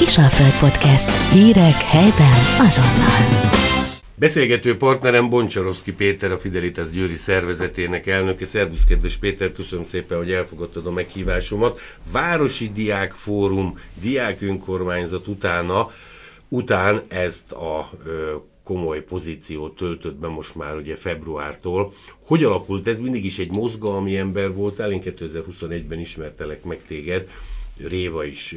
Kisalföld Podcast. Hírek helyben azonnal. Beszélgető partnerem Boncsaroszki Péter, a Fidelitas Győri szervezetének elnöke. Szervusz, kedves Péter, köszönöm szépen, hogy elfogadtad a meghívásomat. Városi Diák Fórum, Diák Önkormányzat utána, után ezt a ö, komoly pozíciót töltött be most már ugye februártól. Hogy alakult ez? Mindig is egy mozgalmi ember voltál, én 2021-ben ismertelek meg téged, Réva is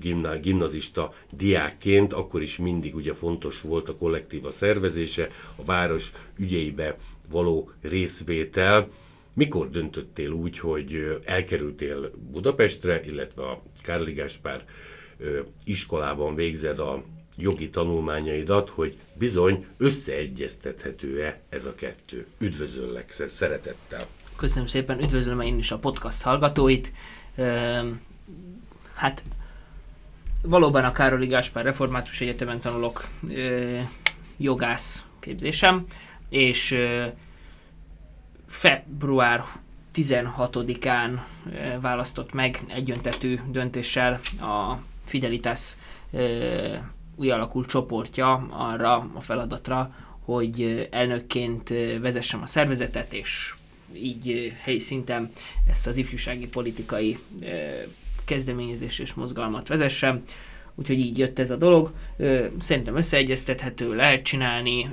gimna, gimnazista diákként, akkor is mindig ugye fontos volt a kollektíva szervezése, a város ügyeibe való részvétel. Mikor döntöttél úgy, hogy elkerültél Budapestre, illetve a Kárli Gáspár iskolában végzed a jogi tanulmányaidat, hogy bizony összeegyeztethető-e ez a kettő. Üdvözöllek szeretettel. Köszönöm szépen, üdvözlöm én is a podcast hallgatóit. Hát valóban a Károli Gáspár Református Egyetemen tanulok jogász képzésem, és február 16-án választott meg egyöntetű döntéssel a Fidelitas új alakult csoportja arra a feladatra, hogy elnökként vezessem a szervezetet, és így helyi szinten ezt az ifjúsági politikai kezdeményezés és mozgalmat vezessem. Úgyhogy így jött ez a dolog. Szerintem összeegyeztethető, lehet csinálni.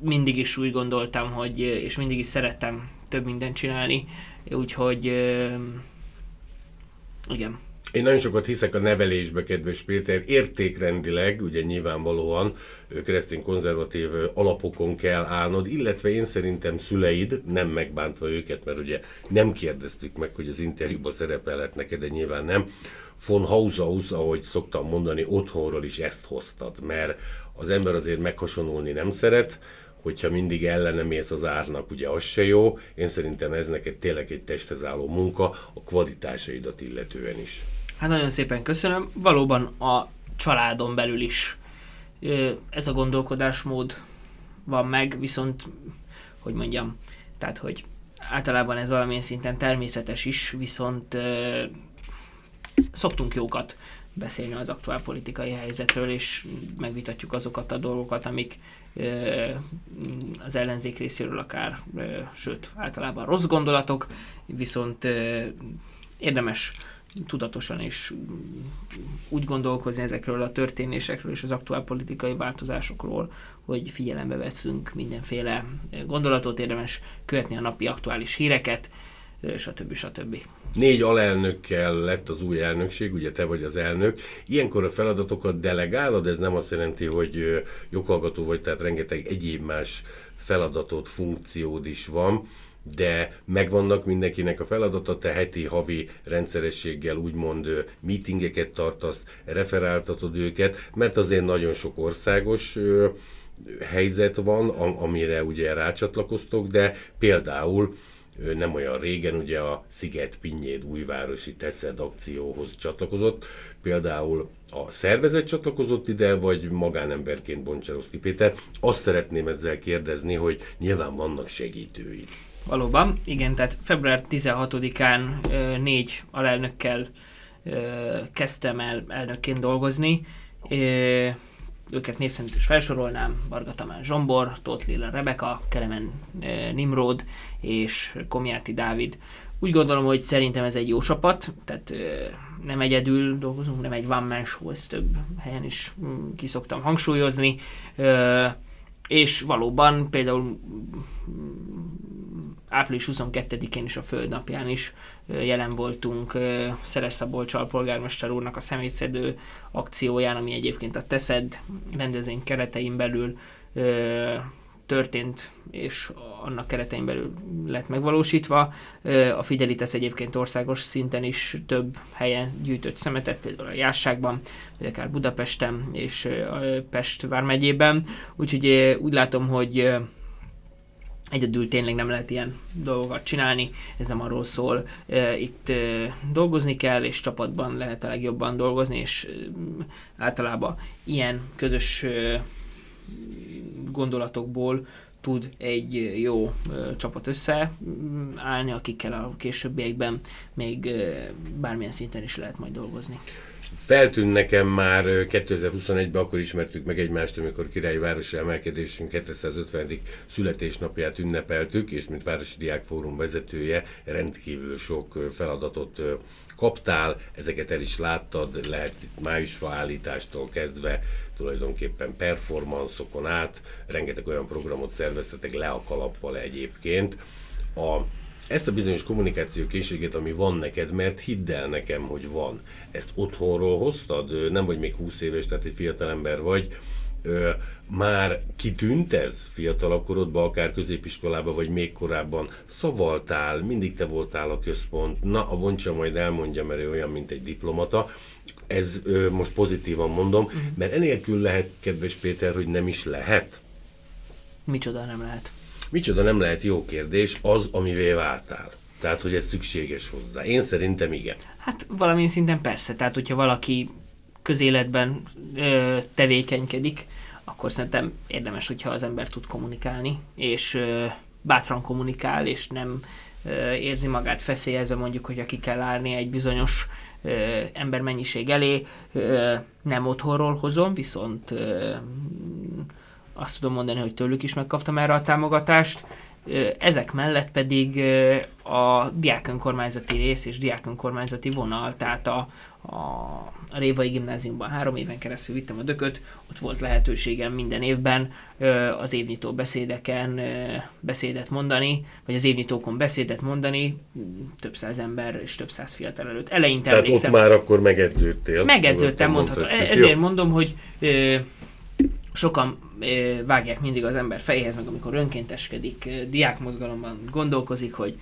Mindig is úgy gondoltam, hogy, és mindig is szerettem több mindent csinálni. Úgyhogy igen, én nagyon sokat hiszek a nevelésbe, kedves Péter. Értékrendileg, ugye nyilvánvalóan keresztény konzervatív alapokon kell állnod, illetve én szerintem szüleid, nem megbántva őket, mert ugye nem kérdeztük meg, hogy az interjúban szerepelhet neked, de nyilván nem. Von Haushaus, ahogy szoktam mondani, otthonról is ezt hoztad, mert az ember azért meghasonulni nem szeret, hogyha mindig ellene mész az árnak, ugye az se jó. Én szerintem ez neked tényleg egy testhez álló munka, a kvalitásaidat illetően is. Hát nagyon szépen köszönöm. Valóban a családon belül is ez a gondolkodásmód van meg, viszont, hogy mondjam, tehát, hogy általában ez valamilyen szinten természetes is, viszont szoktunk jókat beszélni az aktuál politikai helyzetről, és megvitatjuk azokat a dolgokat, amik az ellenzék részéről akár, sőt, általában rossz gondolatok, viszont érdemes tudatosan is úgy gondolkozni ezekről a történésekről és az aktuál politikai változásokról, hogy figyelembe veszünk mindenféle gondolatot, érdemes követni a napi aktuális híreket, stb. stb. Négy alelnökkel lett az új elnökség, ugye te vagy az elnök. Ilyenkor a feladatokat delegálod, ez nem azt jelenti, hogy joghallgató vagy, tehát rengeteg egyéb más feladatot, funkciód is van de megvannak mindenkinek a feladata, te heti, havi rendszerességgel úgymond meetingeket tartasz, referáltatod őket, mert azért nagyon sok országos helyzet van, amire ugye rácsatlakoztok, de például nem olyan régen ugye a Sziget Pinnyéd újvárosi Teszed akcióhoz csatlakozott, például a szervezet csatlakozott ide, vagy magánemberként Boncsaroszki Péter. Azt szeretném ezzel kérdezni, hogy nyilván vannak segítőid. Valóban, igen, tehát február 16-án négy alelnökkel kezdtem el elnökként dolgozni. Őket név szerint is felsorolnám, Varga Tamás Zsombor, Tóth Lilla Rebeka, Kelemen Nimród és Komjáti Dávid. Úgy gondolom, hogy szerintem ez egy jó csapat, tehát nem egyedül dolgozunk, nem egy one man show, ezt több helyen is mm, kiszoktam hangsúlyozni, és valóban például április 22-én is a Földnapján is jelen voltunk Szeres Szabolcs alpolgármester úrnak a személyszedő akcióján, ami egyébként a Teszed rendezvény keretein belül történt, és annak keretein belül lett megvalósítva. A Fidelitas egyébként országos szinten is több helyen gyűjtött szemetet, például a Jásságban, vagy akár Budapesten és Pest vármegyében. Úgyhogy úgy látom, hogy egyedül tényleg nem lehet ilyen dolgokat csinálni, ez nem arról szól, itt dolgozni kell, és csapatban lehet a legjobban dolgozni, és általában ilyen közös gondolatokból tud egy jó csapat összeállni, akikkel a későbbiekben még bármilyen szinten is lehet majd dolgozni. Feltűn nekem már 2021-ben, akkor ismertük meg egymást, amikor királyi városi emelkedésünk 250. születésnapját ünnepeltük, és mint Városi Diák Fórum vezetője rendkívül sok feladatot kaptál, ezeket el is láttad, lehet itt májusfa állítástól kezdve tulajdonképpen performanszokon át, rengeteg olyan programot szerveztetek le a kalappal egyébként. A, ezt a bizonyos kommunikáció készséget, ami van neked, mert hidd el nekem, hogy van. Ezt otthonról hoztad? Nem vagy még 20 éves, tehát egy fiatal ember vagy. Ö, már kitűnt ez fiatalabb korodban, akár középiskolában, vagy még korábban? Szavaltál, mindig te voltál a központ. Na, a Boncsa majd elmondja, mert ő olyan, mint egy diplomata. Ez ö, most pozitívan mondom, uh-huh. mert enélkül lehet, kedves Péter, hogy nem is lehet. Micsoda nem lehet? Micsoda nem lehet jó kérdés, az, amivé váltál. Tehát, hogy ez szükséges hozzá. Én szerintem igen. Hát valamilyen szinten persze. Tehát, hogyha valaki közéletben ö, tevékenykedik, akkor szerintem érdemes, hogyha az ember tud kommunikálni, és ö, bátran kommunikál, és nem ö, érzi magát feszélyezve mondjuk, hogy ki kell állni egy bizonyos embermennyiség elé. Nem otthonról hozom, viszont azt tudom mondani, hogy tőlük is megkaptam erre a támogatást. Ezek mellett pedig a diákönkormányzati rész és diákönkormányzati vonal, tehát a, a, a Révai Gimnáziumban három éven keresztül vittem a dököt, ott volt lehetőségem minden évben az évnyitó beszédeken beszédet mondani, vagy az évnyitókon beszédet mondani, több száz ember és több száz fiatal előtt. Eleinte Tehát ott már akkor megedződtél. Megedződtem, mondható. E- ezért mondom, hogy sokan vágják mindig az ember fejéhez, meg amikor önkénteskedik, diákmozgalomban gondolkozik, hogy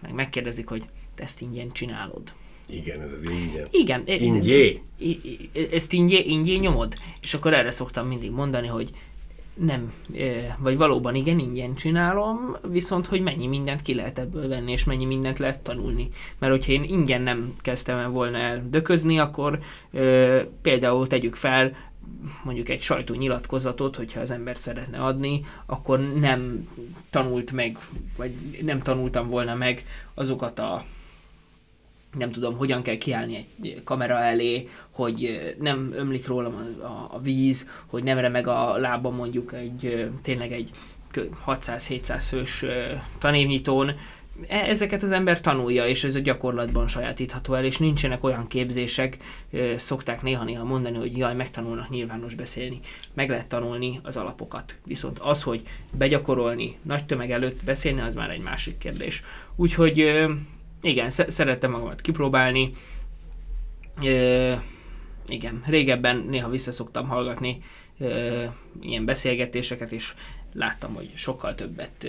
meg megkérdezik, hogy te ezt ingyen csinálod. Igen, ez az ingyen. Igen. Ingyé. Ezt ingyé, ingyé nyomod? És akkor erre szoktam mindig mondani, hogy nem, vagy valóban igen, ingyen csinálom, viszont hogy mennyi mindent ki lehet ebből venni, és mennyi mindent lehet tanulni. Mert hogyha én ingyen nem kezdtem volna el döközni, akkor például tegyük fel, mondjuk egy sajtónyilatkozatot, hogyha az ember szeretne adni, akkor nem tanult meg, vagy nem tanultam volna meg azokat a nem tudom, hogyan kell kiállni egy kamera elé, hogy nem ömlik rólam a, a, a víz, hogy nem remeg a lábam mondjuk egy tényleg egy 600-700 fős tanévnyitón, ezeket az ember tanulja, és ez a gyakorlatban sajátítható el, és nincsenek olyan képzések, szokták néha-néha mondani, hogy jaj, megtanulnak nyilvános beszélni. Meg lehet tanulni az alapokat. Viszont az, hogy begyakorolni, nagy tömeg előtt beszélni, az már egy másik kérdés. Úgyhogy igen, szerettem magamat kipróbálni. Igen, régebben néha visszaszoktam hallgatni ilyen beszélgetéseket, és láttam, hogy sokkal többet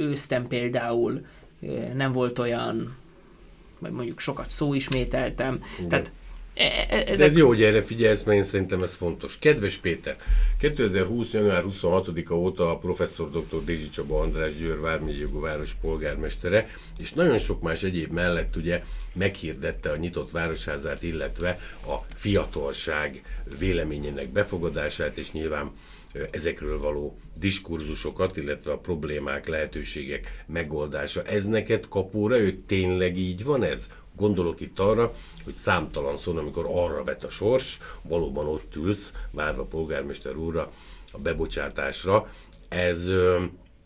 ősztem például, nem volt olyan, vagy mondjuk sokat szóismételtem. Igen. Tehát e, e, ezek... ez jó, hogy erre figyelsz, mert én szerintem ez fontos. Kedves Péter, 2020. január 26-a óta a professzor dr. Dézsi Csaba András Győr vármegyei város polgármestere, és nagyon sok más egyéb mellett ugye meghirdette a nyitott városházát, illetve a fiatalság véleményének befogadását, és nyilván ezekről való diskurzusokat, illetve a problémák, lehetőségek megoldása. Ez neked kapóra, ő tényleg így van ez? Gondolok itt arra, hogy számtalan szó, amikor arra vet a sors, valóban ott ülsz, várva a polgármester úrra a bebocsátásra. Ez ö,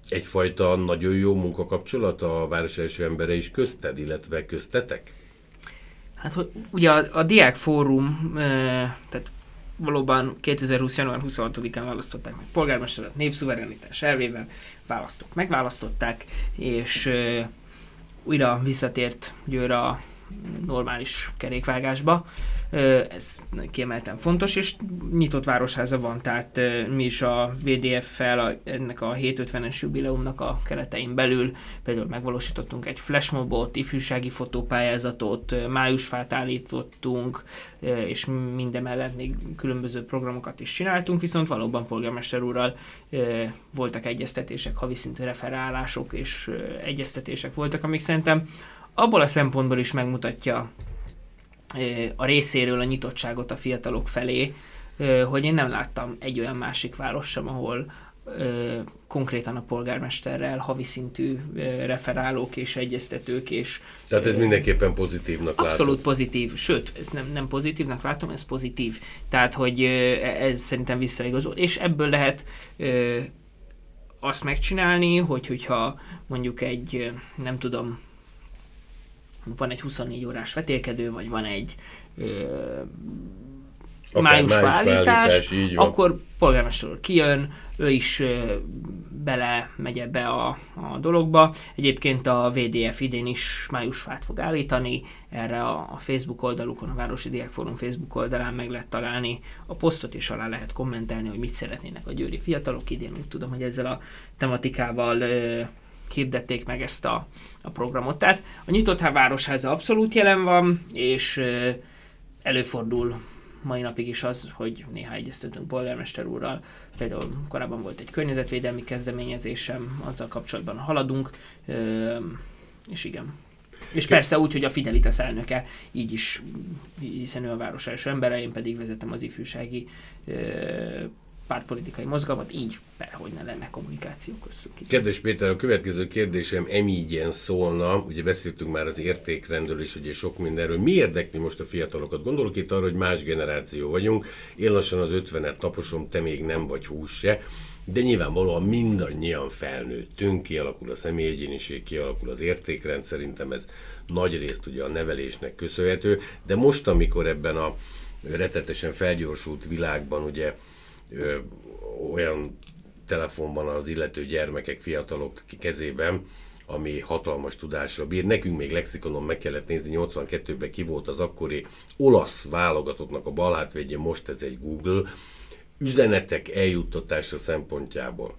egyfajta nagyon jó munkakapcsolat a város első embere is közted, illetve köztetek? Hát ugye a, a Diák Fórum, tehát valóban 2020. január 26-án választották meg polgármesteret népszuverenitás elvével, választók megválasztották, és uh, újra visszatért Győr a normális kerékvágásba. Ez kiemelten fontos, és nyitott városháza van, tehát mi is a VDF-fel ennek a 750-es jubileumnak a keretein belül például megvalósítottunk egy flashmobot, ifjúsági fotópályázatot, májusfát állítottunk, és minden mellett még különböző programokat is csináltunk, viszont valóban polgármester úrral voltak egyeztetések, havi referálások és egyeztetések voltak, amik szerintem abból a szempontból is megmutatja a részéről a nyitottságot a fiatalok felé, hogy én nem láttam egy olyan másik város sem, ahol konkrétan a polgármesterrel havi szintű referálók és egyeztetők és Tehát ez mindenképpen pozitívnak Abszolút látod. pozitív, sőt, ez nem, nem pozitívnak látom, ez pozitív. Tehát, hogy ö, ez szerintem visszaigazol. És ebből lehet azt megcsinálni, hogy hogyha mondjuk egy, nem tudom, van egy 24 órás vetélkedő, vagy van egy ö, május május van. akkor polgármester úr kijön, ő is ö, bele megy ebbe a, a dologba. Egyébként a VDF idén is májusfát fog állítani, erre a, a Facebook oldalukon, a Városi Diákfórum Facebook oldalán meg lehet találni a posztot, és alá lehet kommentelni, hogy mit szeretnének a győri fiatalok. Idén úgy tudom, hogy ezzel a tematikával ö, hirdették meg ezt a, a programot. Tehát a nyitott Há városháza abszolút jelen van, és előfordul mai napig is az, hogy néha egyeztetünk polgármester úrral. Például korábban volt egy környezetvédelmi kezdeményezésem, azzal kapcsolatban haladunk, és igen. És persze úgy, hogy a Fidelitas elnöke így is, hiszen ő a város első embere, én pedig vezetem az ifjúsági pártpolitikai mozgalmat, így hogy ne lenne kommunikáció köztünk. így. Kedves Péter, a következő kérdésem emígyen szólna, ugye beszéltünk már az értékrendről is, ugye sok mindenről. Mi érdekli most a fiatalokat? Gondolok itt arra, hogy más generáció vagyunk. Én lassan az 50-et taposom, te még nem vagy hús se. De nyilvánvalóan mindannyian felnőttünk, kialakul a személyegyéniség, kialakul az értékrend, szerintem ez nagy részt ugye a nevelésnek köszönhető, de most, amikor ebben a retetesen felgyorsult világban ugye olyan telefon van az illető gyermekek, fiatalok kezében, ami hatalmas tudásra bír. Nekünk még lexikonon meg kellett nézni, 82-ben ki volt az akkori olasz válogatottnak a balhátvédje, most ez egy Google. Üzenetek eljuttatása szempontjából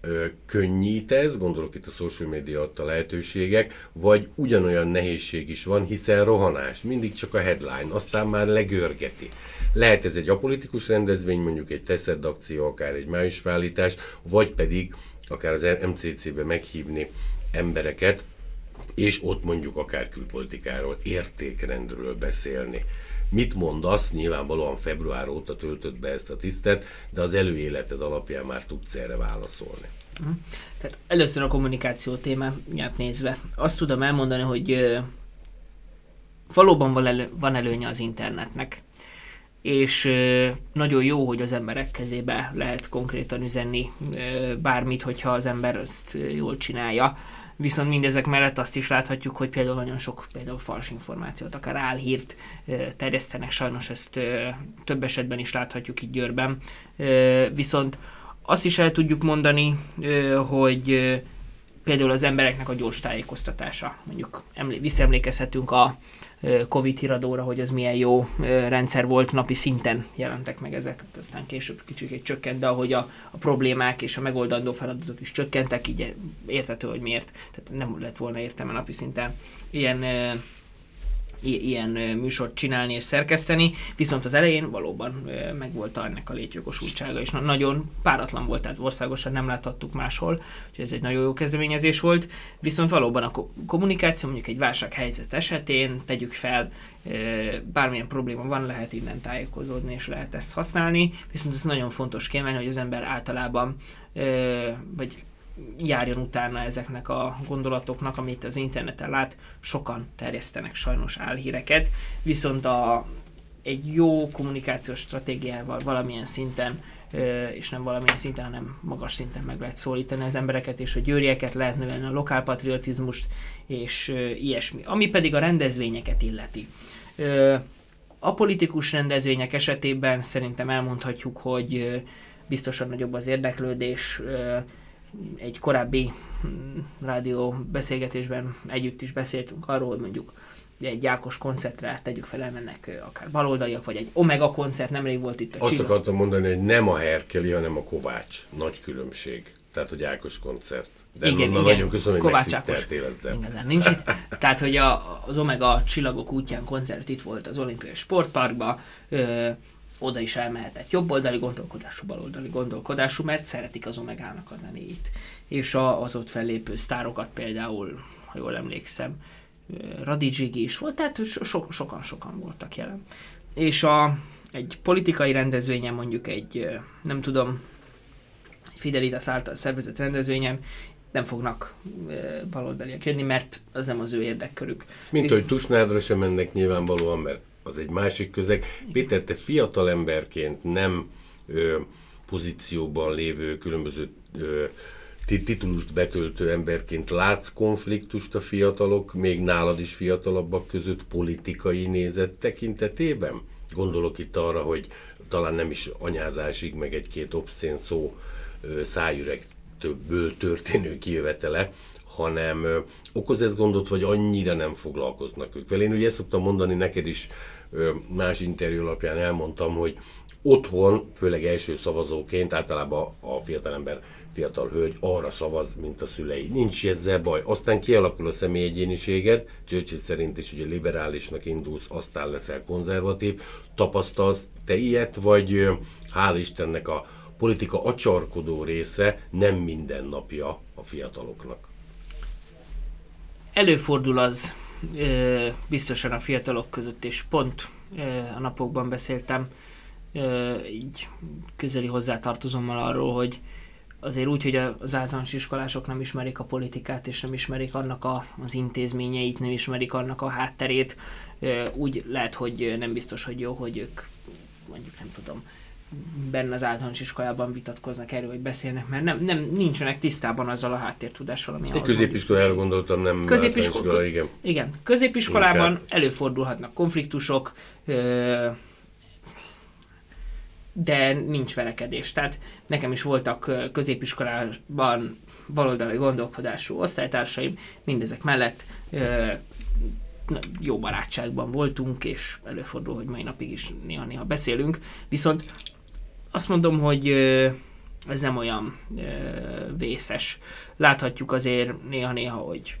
ö, könnyít ez, gondolok itt a social media adta lehetőségek, vagy ugyanolyan nehézség is van, hiszen rohanás, mindig csak a headline, aztán már legörgeti. Lehet ez egy apolitikus rendezvény, mondjuk egy teszed akció, akár egy májusvállítás, vagy pedig akár az MCC-be meghívni embereket, és ott mondjuk akár külpolitikáról, értékrendről beszélni. Mit mondasz? Nyilvánvalóan február óta töltött be ezt a tisztet, de az előéleted alapján már tudsz erre válaszolni. Tehát először a kommunikáció témáját nézve. Azt tudom elmondani, hogy valóban van, elő, van előnye az internetnek. És nagyon jó, hogy az emberek kezébe lehet konkrétan üzenni bármit, hogyha az ember ezt jól csinálja. Viszont mindezek mellett azt is láthatjuk, hogy például nagyon sok például fals információt, akár álhírt terjesztenek, sajnos ezt több esetben is láthatjuk itt Győrben. Viszont azt is el tudjuk mondani, hogy például az embereknek a gyors tájékoztatása. Mondjuk emlé- visszaemlékezhetünk a Covid híradóra, hogy az milyen jó rendszer volt, napi szinten jelentek meg ezek, hát aztán később kicsit csökkent, de ahogy a, a problémák és a megoldandó feladatok is csökkentek, így értető, hogy miért. Tehát nem lett volna értelme napi szinten ilyen ilyen műsort csinálni és szerkeszteni, viszont az elején valóban megvolt ennek a létjogosultsága, és na- nagyon páratlan volt, tehát országosan nem láthattuk máshol, úgyhogy ez egy nagyon jó kezdeményezés volt, viszont valóban a ko- kommunikáció mondjuk egy válsághelyzet esetén tegyük fel, bármilyen probléma van, lehet innen tájékozódni, és lehet ezt használni, viszont ez nagyon fontos kiemelni, hogy az ember általában, vagy járjon utána ezeknek a gondolatoknak, amit az interneten lát, sokan terjesztenek sajnos álhíreket, viszont a, egy jó kommunikációs stratégiával valamilyen szinten, és nem valamilyen szinten, hanem magas szinten meg lehet szólítani az embereket, és a győrieket lehet növelni, a lokálpatriotizmust, és ilyesmi. Ami pedig a rendezvényeket illeti. A politikus rendezvények esetében szerintem elmondhatjuk, hogy biztosan nagyobb az érdeklődés, egy korábbi mm, rádió beszélgetésben együtt is beszéltünk arról, hogy mondjuk egy Jákos koncertre tegyük fel, elmennek akár baloldaliak, vagy egy Omega koncert, nemrég volt itt a Azt Csillag. akartam mondani, hogy nem a Herkeli, hanem a Kovács. Nagy különbség. Tehát, hogy Ákos koncert. De Igen, igen. nagyon köszönöm, hogy Kovács Ákos. ezzel. Igazán nincs itt. Tehát, hogy a, az Omega Csillagok útján koncert itt volt az olimpiai sportparkba, ö, oda is elmehetett jobboldali gondolkodású, baloldali gondolkodású, mert szeretik az Omegának a zenéit. És a, az ott fellépő sztárokat például, ha jól emlékszem, ö, Radi Zsigi is volt, tehát so, so, sokan-sokan voltak jelen. És a, egy politikai rendezvényen mondjuk egy, nem tudom, egy Fidelitas által szervezett rendezvényen nem fognak baloldaliak jönni, mert az nem az ő érdekkörük. Mint Visz... hogy Tusnádra sem mennek nyilvánvalóan, mert az egy másik közeg. Péter, te fiatal emberként nem ö, pozícióban lévő különböző ö, titulust betöltő emberként látsz konfliktust a fiatalok, még nálad is fiatalabbak között politikai nézet tekintetében? Gondolok itt arra, hogy talán nem is anyázásig, meg egy-két obszén szó szájüreg többből történő kijövetele, hanem okoz ez gondot, vagy annyira nem foglalkoznak ők vele. Én ugye ezt szoktam mondani, neked is más interjú alapján elmondtam, hogy otthon, főleg első szavazóként általában a fiatalember fiatal hölgy arra szavaz, mint a szülei. Nincs ezzel baj. Aztán kialakul a személyegyéniséged, Churchill szerint is ugye liberálisnak indulsz, aztán leszel konzervatív. Tapasztalsz te ilyet, vagy hál' Istennek a politika acsarkodó része nem mindennapja a fiataloknak? Előfordul az biztosan a fiatalok között, és pont a napokban beszéltem így közeli hozzátartozommal arról, hogy azért úgy, hogy az általános iskolások nem ismerik a politikát, és nem ismerik annak a, az intézményeit, nem ismerik annak a hátterét, úgy lehet, hogy nem biztos, hogy jó, hogy ők mondjuk nem tudom, benne az általános iskolában vitatkoznak erről, hogy beszélnek, mert nem, nem nincsenek tisztában azzal a háttértudással, ami Egy középiskolára gondoltam, nem Középiskola, igen. Igen, középiskolában Inkább. előfordulhatnak konfliktusok, de nincs verekedés. Tehát nekem is voltak középiskolában baloldali gondolkodású osztálytársaim, mindezek mellett jó barátságban voltunk, és előfordul, hogy mai napig is néha-néha beszélünk. Viszont azt mondom, hogy ez nem olyan vészes. Láthatjuk azért néha-néha, hogy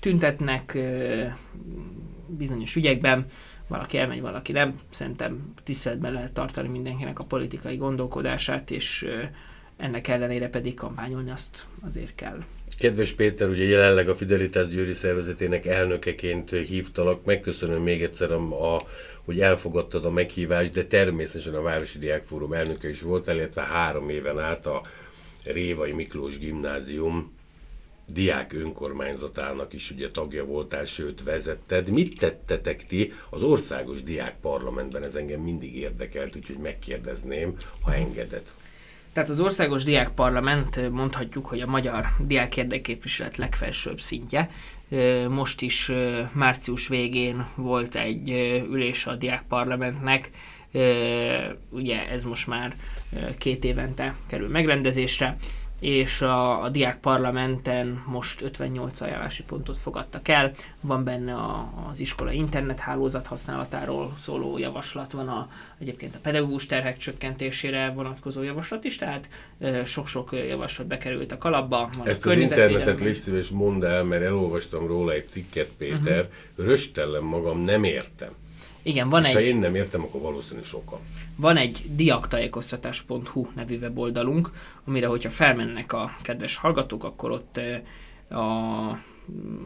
tüntetnek bizonyos ügyekben, valaki elmegy, valaki nem. Szerintem tiszteletben lehet tartani mindenkinek a politikai gondolkodását, és ennek ellenére pedig kampányolni azt azért kell. Kedves Péter, ugye jelenleg a Fidelitás Győri Szervezetének elnökeként hívtalak. Megköszönöm még egyszer, a, a, hogy elfogadtad a meghívást, de természetesen a Városi Diákfórum elnöke is volt, illetve három éven át a Révai Miklós Gimnázium diák önkormányzatának is ugye tagja voltál, sőt vezetted. Mit tettetek ti az országos diák parlamentben? Ez engem mindig érdekelt, úgyhogy megkérdezném, ha engedett. Tehát az Országos Diákparlament mondhatjuk, hogy a magyar diák érdekképviselet legfelsőbb szintje. Most is március végén volt egy ülés a diákparlamentnek, ugye ez most már két évente kerül megrendezésre, és a, a diák parlamenten most 58 ajánlási pontot fogadtak el. Van benne a, az iskola internet hálózat használatáról szóló javaslat, van a, egyébként a pedagógus terhek csökkentésére vonatkozó javaslat is, tehát sok-sok javaslat bekerült a kalapba. Van Ezt a az internetet légy szíves mondd el, mert elolvastam róla egy cikket, Péter, uh-huh. röstellem magam, nem értem. Igen, van és egy... ha én nem értem, akkor valószínűleg sokan. Van egy diaktájékoztatás.hu nevű weboldalunk, amire, hogyha felmennek a kedves hallgatók, akkor ott a,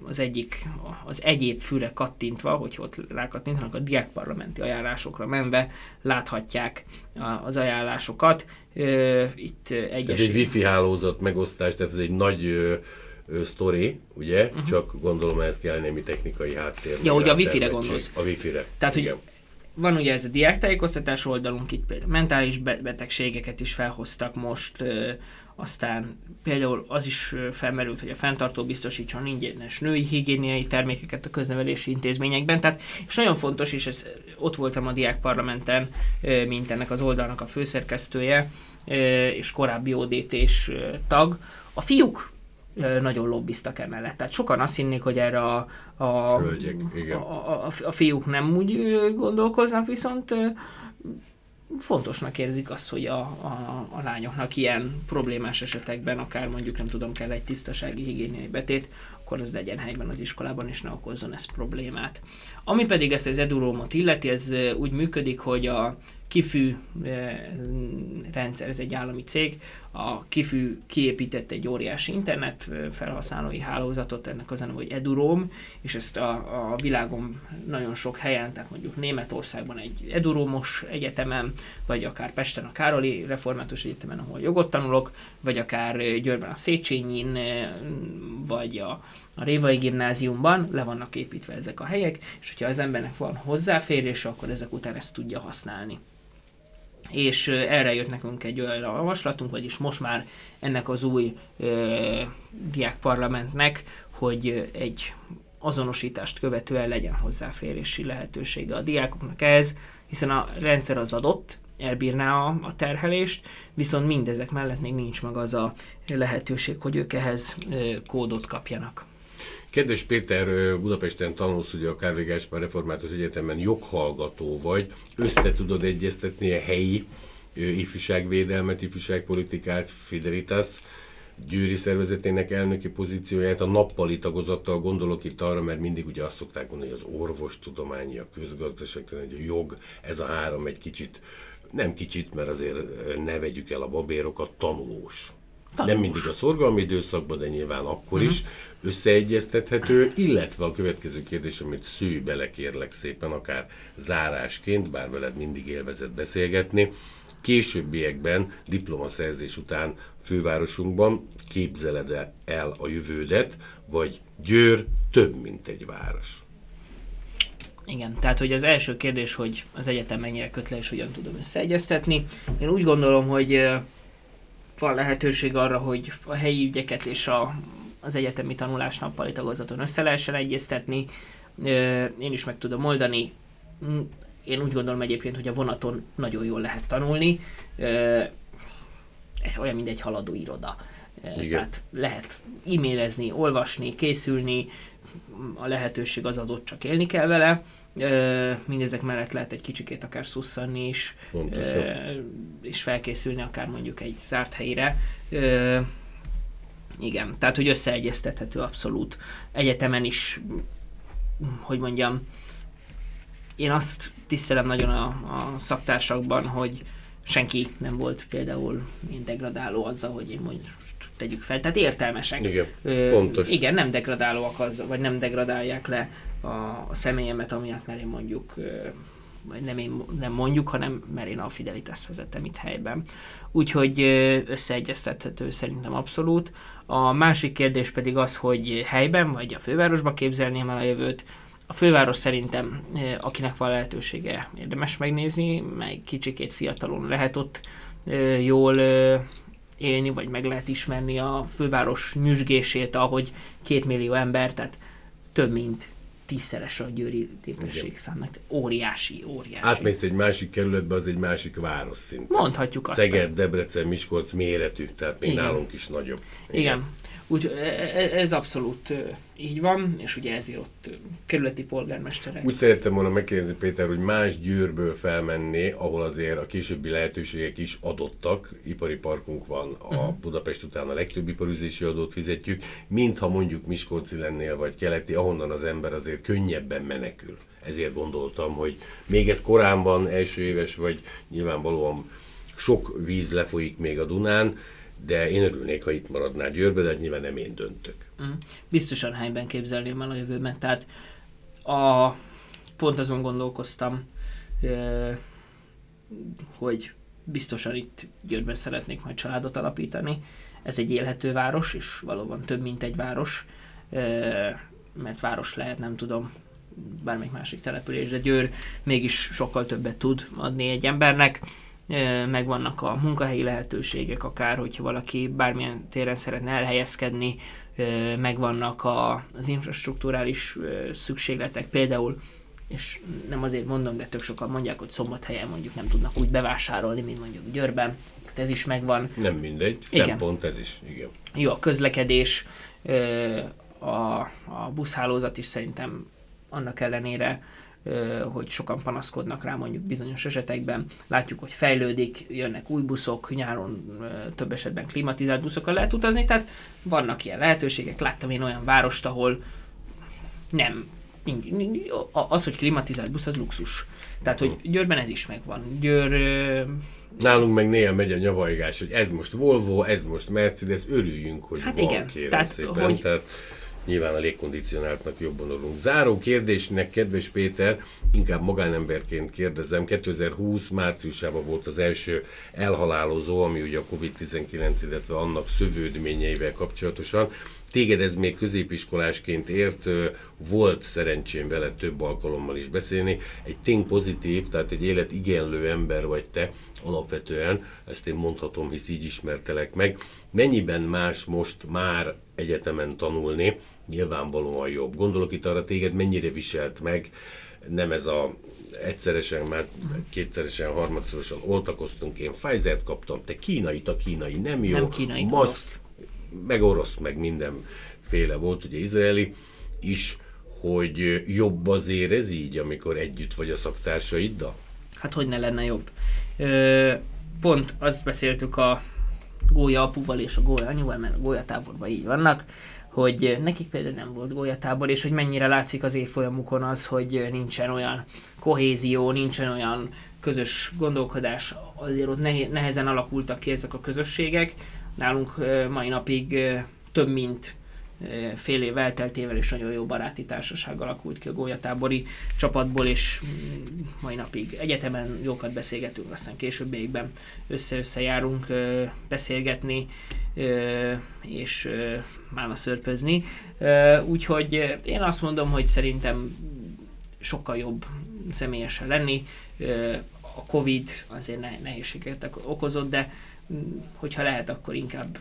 az egyik, az egyéb fűre kattintva, hogy ott rákattintanak a diákparlamenti ajánlásokra menve, láthatják az ajánlásokat. Itt egyes... Ez egy wifi hálózat megosztás, tehát ez egy nagy sztori, ugye? Uh-huh. Csak gondolom ehhez kell némi technikai háttér. Ja, ugye a wifi-re gondolsz. A wifi-re. Tehát, Igen. hogy van ugye ez a diáktájékoztatás oldalunk, itt például mentális betegségeket is felhoztak most, ö, aztán például az is felmerült, hogy a fenntartó biztosítson ingyenes női higiéniai termékeket a köznevelési intézményekben. Tehát, és nagyon fontos, és ez, ott voltam a diákparlamenten, mint ennek az oldalnak a főszerkesztője, és korábbi ODT-s tag. A fiúk nagyon lobbiztak emellett. Tehát sokan azt hinnék, hogy erre a, a, Hölgyek, igen. a, a, a fiúk nem úgy gondolkoznak, viszont fontosnak érzik azt, hogy a, a, a lányoknak ilyen problémás esetekben, akár mondjuk nem tudom, kell egy tisztasági higiéniai betét, akkor ez legyen helyben az iskolában, és ne okozzon ez problémát. Ami pedig ezt az edurómot illeti, ez úgy működik, hogy a kifű rendszer, ez egy állami cég, a Kifű kiépített egy óriási internet felhasználói hálózatot, ennek az a hogy Edurom, és ezt a, a világon nagyon sok helyen, tehát mondjuk Németországban egy Eduromos egyetemen, vagy akár Pesten a Károli Református Egyetemen, ahol jogot tanulok, vagy akár Győrben a Széchenyin, vagy a, a Révai Gimnáziumban le vannak építve ezek a helyek, és hogyha az embernek van hozzáférés, akkor ezek után ezt tudja használni és erre jött nekünk egy olyan javaslatunk, vagyis most már ennek az új ö, diákparlamentnek, hogy egy azonosítást követően legyen hozzáférési lehetősége a diákoknak ehhez, hiszen a rendszer az adott, elbírná a, a terhelést, viszont mindezek mellett még nincs meg az a lehetőség, hogy ők ehhez kódot kapjanak. Kedves Péter, Budapesten tanulsz ugye a Kárvé Gáspár Református Egyetemen joghallgató vagy, össze tudod egyeztetni a helyi ifjúságvédelmet, ifjúságpolitikát, Fidelitas, győri szervezetének elnöki pozícióját, a nappali tagozattal gondolok itt arra, mert mindig ugye azt szokták mondani, hogy az orvostudományi, a közgazdaság, hogy a jog, ez a három egy kicsit, nem kicsit, mert azért ne vegyük el a babérokat, tanulós. Tanulós. Nem mindig a szorgalmi időszakban, de nyilván akkor uh-huh. is összeegyeztethető, illetve a következő kérdés, amit szűj bele kérlek szépen, akár zárásként, bár veled mindig élvezett beszélgetni, későbbiekben, diplomaszerzés után fővárosunkban képzeled el a jövődet, vagy Győr több, mint egy város? Igen, tehát hogy az első kérdés, hogy az egyetem mennyire köt le, és hogyan tudom összeegyeztetni. Én úgy gondolom, hogy van lehetőség arra, hogy a helyi ügyeket és a, az egyetemi tanulás nappali tagozaton össze lehessen egyeztetni. Én is meg tudom oldani. Én úgy gondolom egyébként, hogy a vonaton nagyon jól lehet tanulni. Olyan, mint egy haladó iroda. Igen. Tehát lehet e-mailezni, olvasni, készülni, a lehetőség az adott, csak élni kell vele. Mindezek mellett lehet egy kicsikét akár szusszanni is, és felkészülni akár mondjuk egy zárt helyre. Igen, tehát hogy összeegyeztethető abszolút. Egyetemen is, hogy mondjam, én azt tisztelem nagyon a, a szaktársakban, hogy senki nem volt például degradáló azzal, hogy én most tegyük fel. Tehát értelmesek. Igen, ez Ö, fontos. Igen, nem degradálóak az, vagy nem degradálják le a, személyemet, amiatt mert én mondjuk vagy nem, én, nem mondjuk, hanem mert én a Fidelitas vezettem itt helyben. Úgyhogy összeegyeztethető szerintem abszolút. A másik kérdés pedig az, hogy helyben vagy a fővárosba képzelném el a jövőt. A főváros szerintem, akinek van lehetősége, érdemes megnézni, meg kicsikét fiatalon lehet ott jól élni, vagy meg lehet ismerni a főváros nyüzsgését, ahogy két millió ember, tehát több mint tízszeres a győri népességszámnak. Óriási, óriási. Átmész egy másik kerületbe, az egy másik város szint. Mondhatjuk azt. Szeged, Debrecen, Miskolc méretű, tehát még Igen. nálunk is nagyobb. Igen. Igen. Úgy, e, e, ez abszolút így van, és ugye ezért ott kerületi polgármesterek. Úgy szerettem volna megkérdezni Péter, hogy más győrből felmenni, ahol azért a későbbi lehetőségek is adottak, ipari parkunk van, a uh-huh. Budapest után a legtöbb iparüzési adót fizetjük, mintha mondjuk Miskolci lennél, vagy keleti, ahonnan az ember azért könnyebben menekül. Ezért gondoltam, hogy még ez korábban, első éves, vagy nyilvánvalóan sok víz lefolyik még a Dunán, de én örülnék, ha itt maradnál Győrbe, de nyilván nem én döntök. Mm. Biztosan helyben képzelném el a jövőmet, tehát a, pont azon gondolkoztam, hogy biztosan itt Győrben szeretnék majd családot alapítani. Ez egy élhető város, és valóban több, mint egy város, mert város lehet, nem tudom, bármelyik másik település, de Győr mégis sokkal többet tud adni egy embernek megvannak a munkahelyi lehetőségek, akár hogyha valaki bármilyen téren szeretne elhelyezkedni, megvannak a, az infrastruktúrális szükségletek, például és nem azért mondom, de tök sokan mondják, hogy szombathelyen mondjuk nem tudnak úgy bevásárolni, mint mondjuk Győrben. Tehát ez is megvan. Nem mindegy, igen. szempont ez is, igen. Jó, a közlekedés, a, a buszhálózat is szerintem annak ellenére hogy sokan panaszkodnak rá mondjuk bizonyos esetekben. Látjuk, hogy fejlődik, jönnek új buszok, nyáron több esetben klimatizált buszokkal lehet utazni, tehát vannak ilyen lehetőségek. Láttam én olyan várost, ahol nem. Az, hogy klimatizált busz, az luxus. Tehát, hogy Győrben ez is megvan. Győr Nálunk meg néha megy a nyavajgás, hogy ez most Volvo, ez most Mercedes, örüljünk, hogy hát van, igen. kérem Tehát, szépen. hogy- Tehát nyilván a légkondicionáltnak jobban örülünk. Záró kérdésnek, kedves Péter, inkább magánemberként kérdezem, 2020 márciusában volt az első elhalálozó, ami ugye a Covid-19, illetve annak szövődményeivel kapcsolatosan. Téged ez még középiskolásként ért, volt szerencsém vele több alkalommal is beszélni. Egy tény pozitív, tehát egy életigenlő ember vagy te alapvetően, ezt én mondhatom, hisz így ismertelek meg. Mennyiben más most már egyetemen tanulni, nyilvánvalóan jobb. Gondolok itt arra téged mennyire viselt meg, nem ez a egyszeresen, már kétszeresen, harmadszorosan oltakoztunk, én Pfizer-t kaptam, te kínait, a kínai nem jó, Nem kínait, maszk, meg orosz, meg mindenféle volt, ugye izraeli is, hogy jobb azért ez így, amikor együtt vagy a szaktársaiddal? Hát hogy ne lenne jobb. Ö, pont azt beszéltük a gólya apuval és a gólya anyuval, mert a gólyatáborban így vannak, hogy nekik például nem volt gólyatábor, és hogy mennyire látszik az évfolyamukon az, hogy nincsen olyan kohézió, nincsen olyan közös gondolkodás, azért ott nehe- nehezen alakultak ki ezek a közösségek. Nálunk mai napig több mint fél év elteltével és nagyon jó baráti társaság alakult ki a gólyatábori csapatból, és mm, mai napig egyetemen jókat beszélgetünk, aztán későbbiekben össze-össze járunk beszélgetni, és ö, mála szörpözni. Úgyhogy én azt mondom, hogy szerintem sokkal jobb személyesen lenni. A Covid azért ne- nehézséget okozott, de mm, hogyha lehet, akkor inkább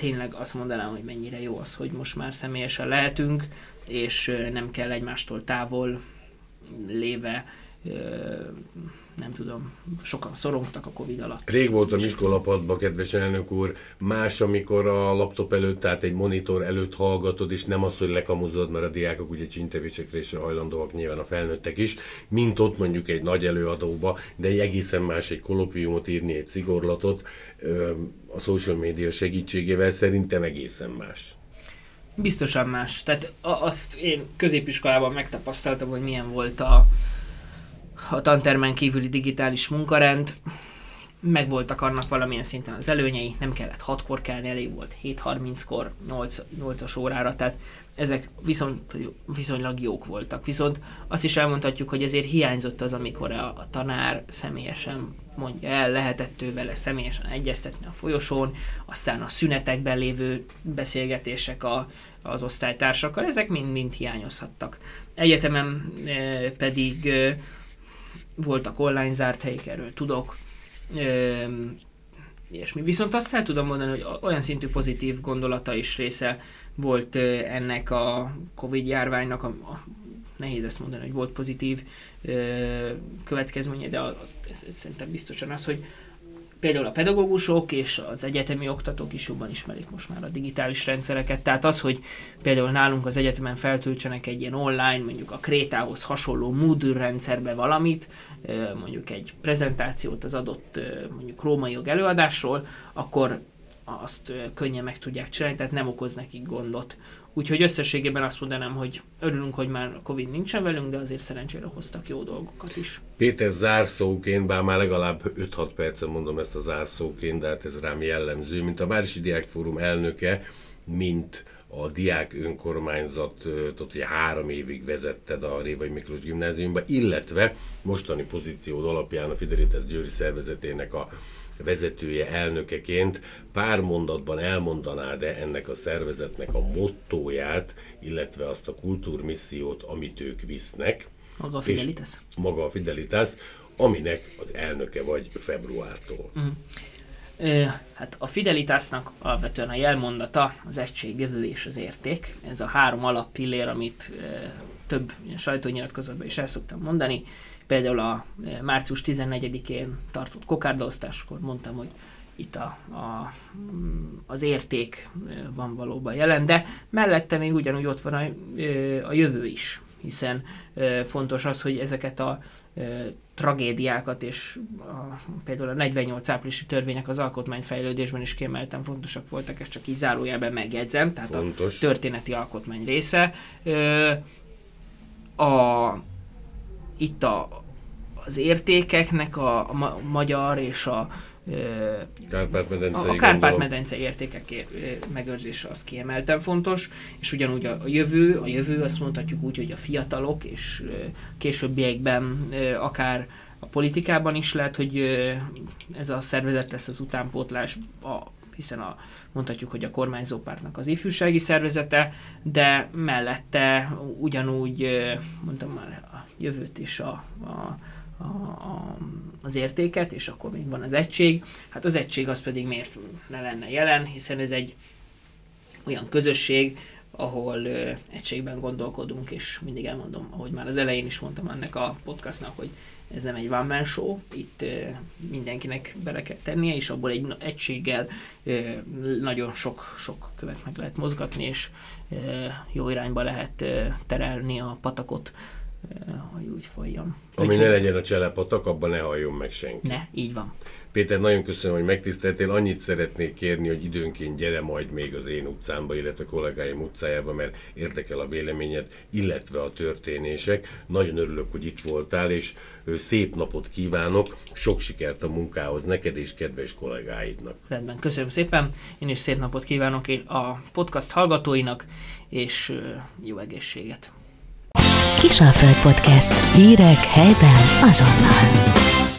tényleg azt mondanám, hogy mennyire jó az, hogy most már személyesen lehetünk, és nem kell egymástól távol léve, nem tudom, sokan szorongtak a Covid alatt. Rég voltam iskolapadban, kedves elnök úr, más, amikor a laptop előtt, tehát egy monitor előtt hallgatod, és nem az, hogy lekamuzod, mert a diákok ugye csintevésekre is hajlandóak, nyilván a felnőttek is, mint ott mondjuk egy nagy előadóba, de egy egészen más egy kolokviumot írni, egy szigorlatot, a social media segítségével szerintem egészen más. Biztosan más. Tehát azt én középiskolában megtapasztaltam, hogy milyen volt a, a tantermen kívüli digitális munkarend. Megvoltak annak valamilyen szinten az előnyei, nem kellett 6-kor kelni, elég volt 7.30-kor, 8, 8-as órára, tehát ezek viszont, viszonylag jók voltak. Viszont azt is elmondhatjuk, hogy ezért hiányzott az, amikor a, a tanár személyesen mondja el, lehetett ő vele személyesen egyeztetni a folyosón, aztán a szünetekben lévő beszélgetések a, az osztálytársakkal, ezek mind-mind hiányozhattak. Egyetemen e, pedig e, voltak online zárt helyek, erről tudok, e, ilyesmi. Viszont azt el tudom mondani, hogy olyan szintű pozitív gondolata is része volt ennek a Covid járványnak, a, a, nehéz ezt mondani, hogy volt pozitív ö, következménye, de az, az, ez szerintem biztosan az, hogy például a pedagógusok és az egyetemi oktatók is jobban ismerik most már a digitális rendszereket. Tehát az, hogy például nálunk az egyetemen feltöltsenek egy ilyen online, mondjuk a Krétához hasonló Moodle rendszerbe valamit, mondjuk egy prezentációt az adott mondjuk római jog előadásról, akkor azt könnyen meg tudják csinálni, tehát nem okoz nekik gondot. Úgyhogy összességében azt mondanám, hogy örülünk, hogy már Covid nincsen velünk, de azért szerencsére hoztak jó dolgokat is. Péter zárszóként, bár már legalább 5-6 percen mondom ezt a zárszóként, de hát ez rám jellemző, mint a Városi Diák Fórum elnöke, mint a diák önkormányzatot ugye három évig vezetted a Révai Miklós gimnáziumba, illetve mostani pozíciód alapján a Fidelitas Győri szervezetének a vezetője, elnökeként pár mondatban elmondanád-e ennek a szervezetnek a mottóját, illetve azt a kultúrmissziót, amit ők visznek, Maga a Fidelitas? maga a Fidelitas, aminek az elnöke vagy februártól. Ö, Hát a Fidelitasnak alapvetően a jelmondata az egység, jövő és az érték. Ez a három alappillér, amit ö, több sajtónyilatkozatban is el szoktam mondani. Például a ö, március 14-én tartott kokárdaosztáskor mondtam, hogy itt a, a, mm, az érték ö, van valóban jelen, de mellette még ugyanúgy ott van a, ö, a jövő is. hiszen fontos az, hogy ezeket a tragédiákat, és a, például a 48 áprilisi törvények az alkotmányfejlődésben is kiemelten fontosak voltak, ezt csak így zárójelben megjegyzem, tehát Fontos. a történeti alkotmány része. A, itt a, az értékeknek a, a magyar és a a Kárpát-medence értékek megőrzése az kiemelten fontos, és ugyanúgy a, a jövő, a jövő azt mondhatjuk úgy, hogy a fiatalok, és későbbiekben akár a politikában is lehet, hogy ez a szervezet lesz az utánpótlás, a, hiszen a, mondhatjuk, hogy a kormányzó pártnak az ifjúsági szervezete, de mellette ugyanúgy, mondtam már, a jövőt is a, a a, a, az értéket, és akkor még van az egység. Hát az egység az pedig miért ne lenne jelen, hiszen ez egy olyan közösség, ahol ö, egységben gondolkodunk, és mindig elmondom, ahogy már az elején is mondtam ennek a podcastnak, hogy ez nem egy one man show, itt mindenkinek bele kell tennie, és abból egy egységgel nagyon sok, sok követ meg lehet mozgatni, és jó irányba lehet terelni a patakot hogy úgy folyjon. Ami Úgyhogy... ne legyen a cselepatak, abban ne halljon meg senki. Ne, így van. Péter, nagyon köszönöm, hogy megtiszteltél. Annyit szeretnék kérni, hogy időnként gyere majd még az én utcámba, illetve kollégáim utcájába, mert érdekel a véleményed, illetve a történések. Nagyon örülök, hogy itt voltál, és szép napot kívánok, sok sikert a munkához neked és kedves kollégáidnak. Rendben, köszönöm szépen. Én is szép napot kívánok a podcast hallgatóinak, és jó egészséget. Kisalföld Podcast. Hírek helyben azonnal.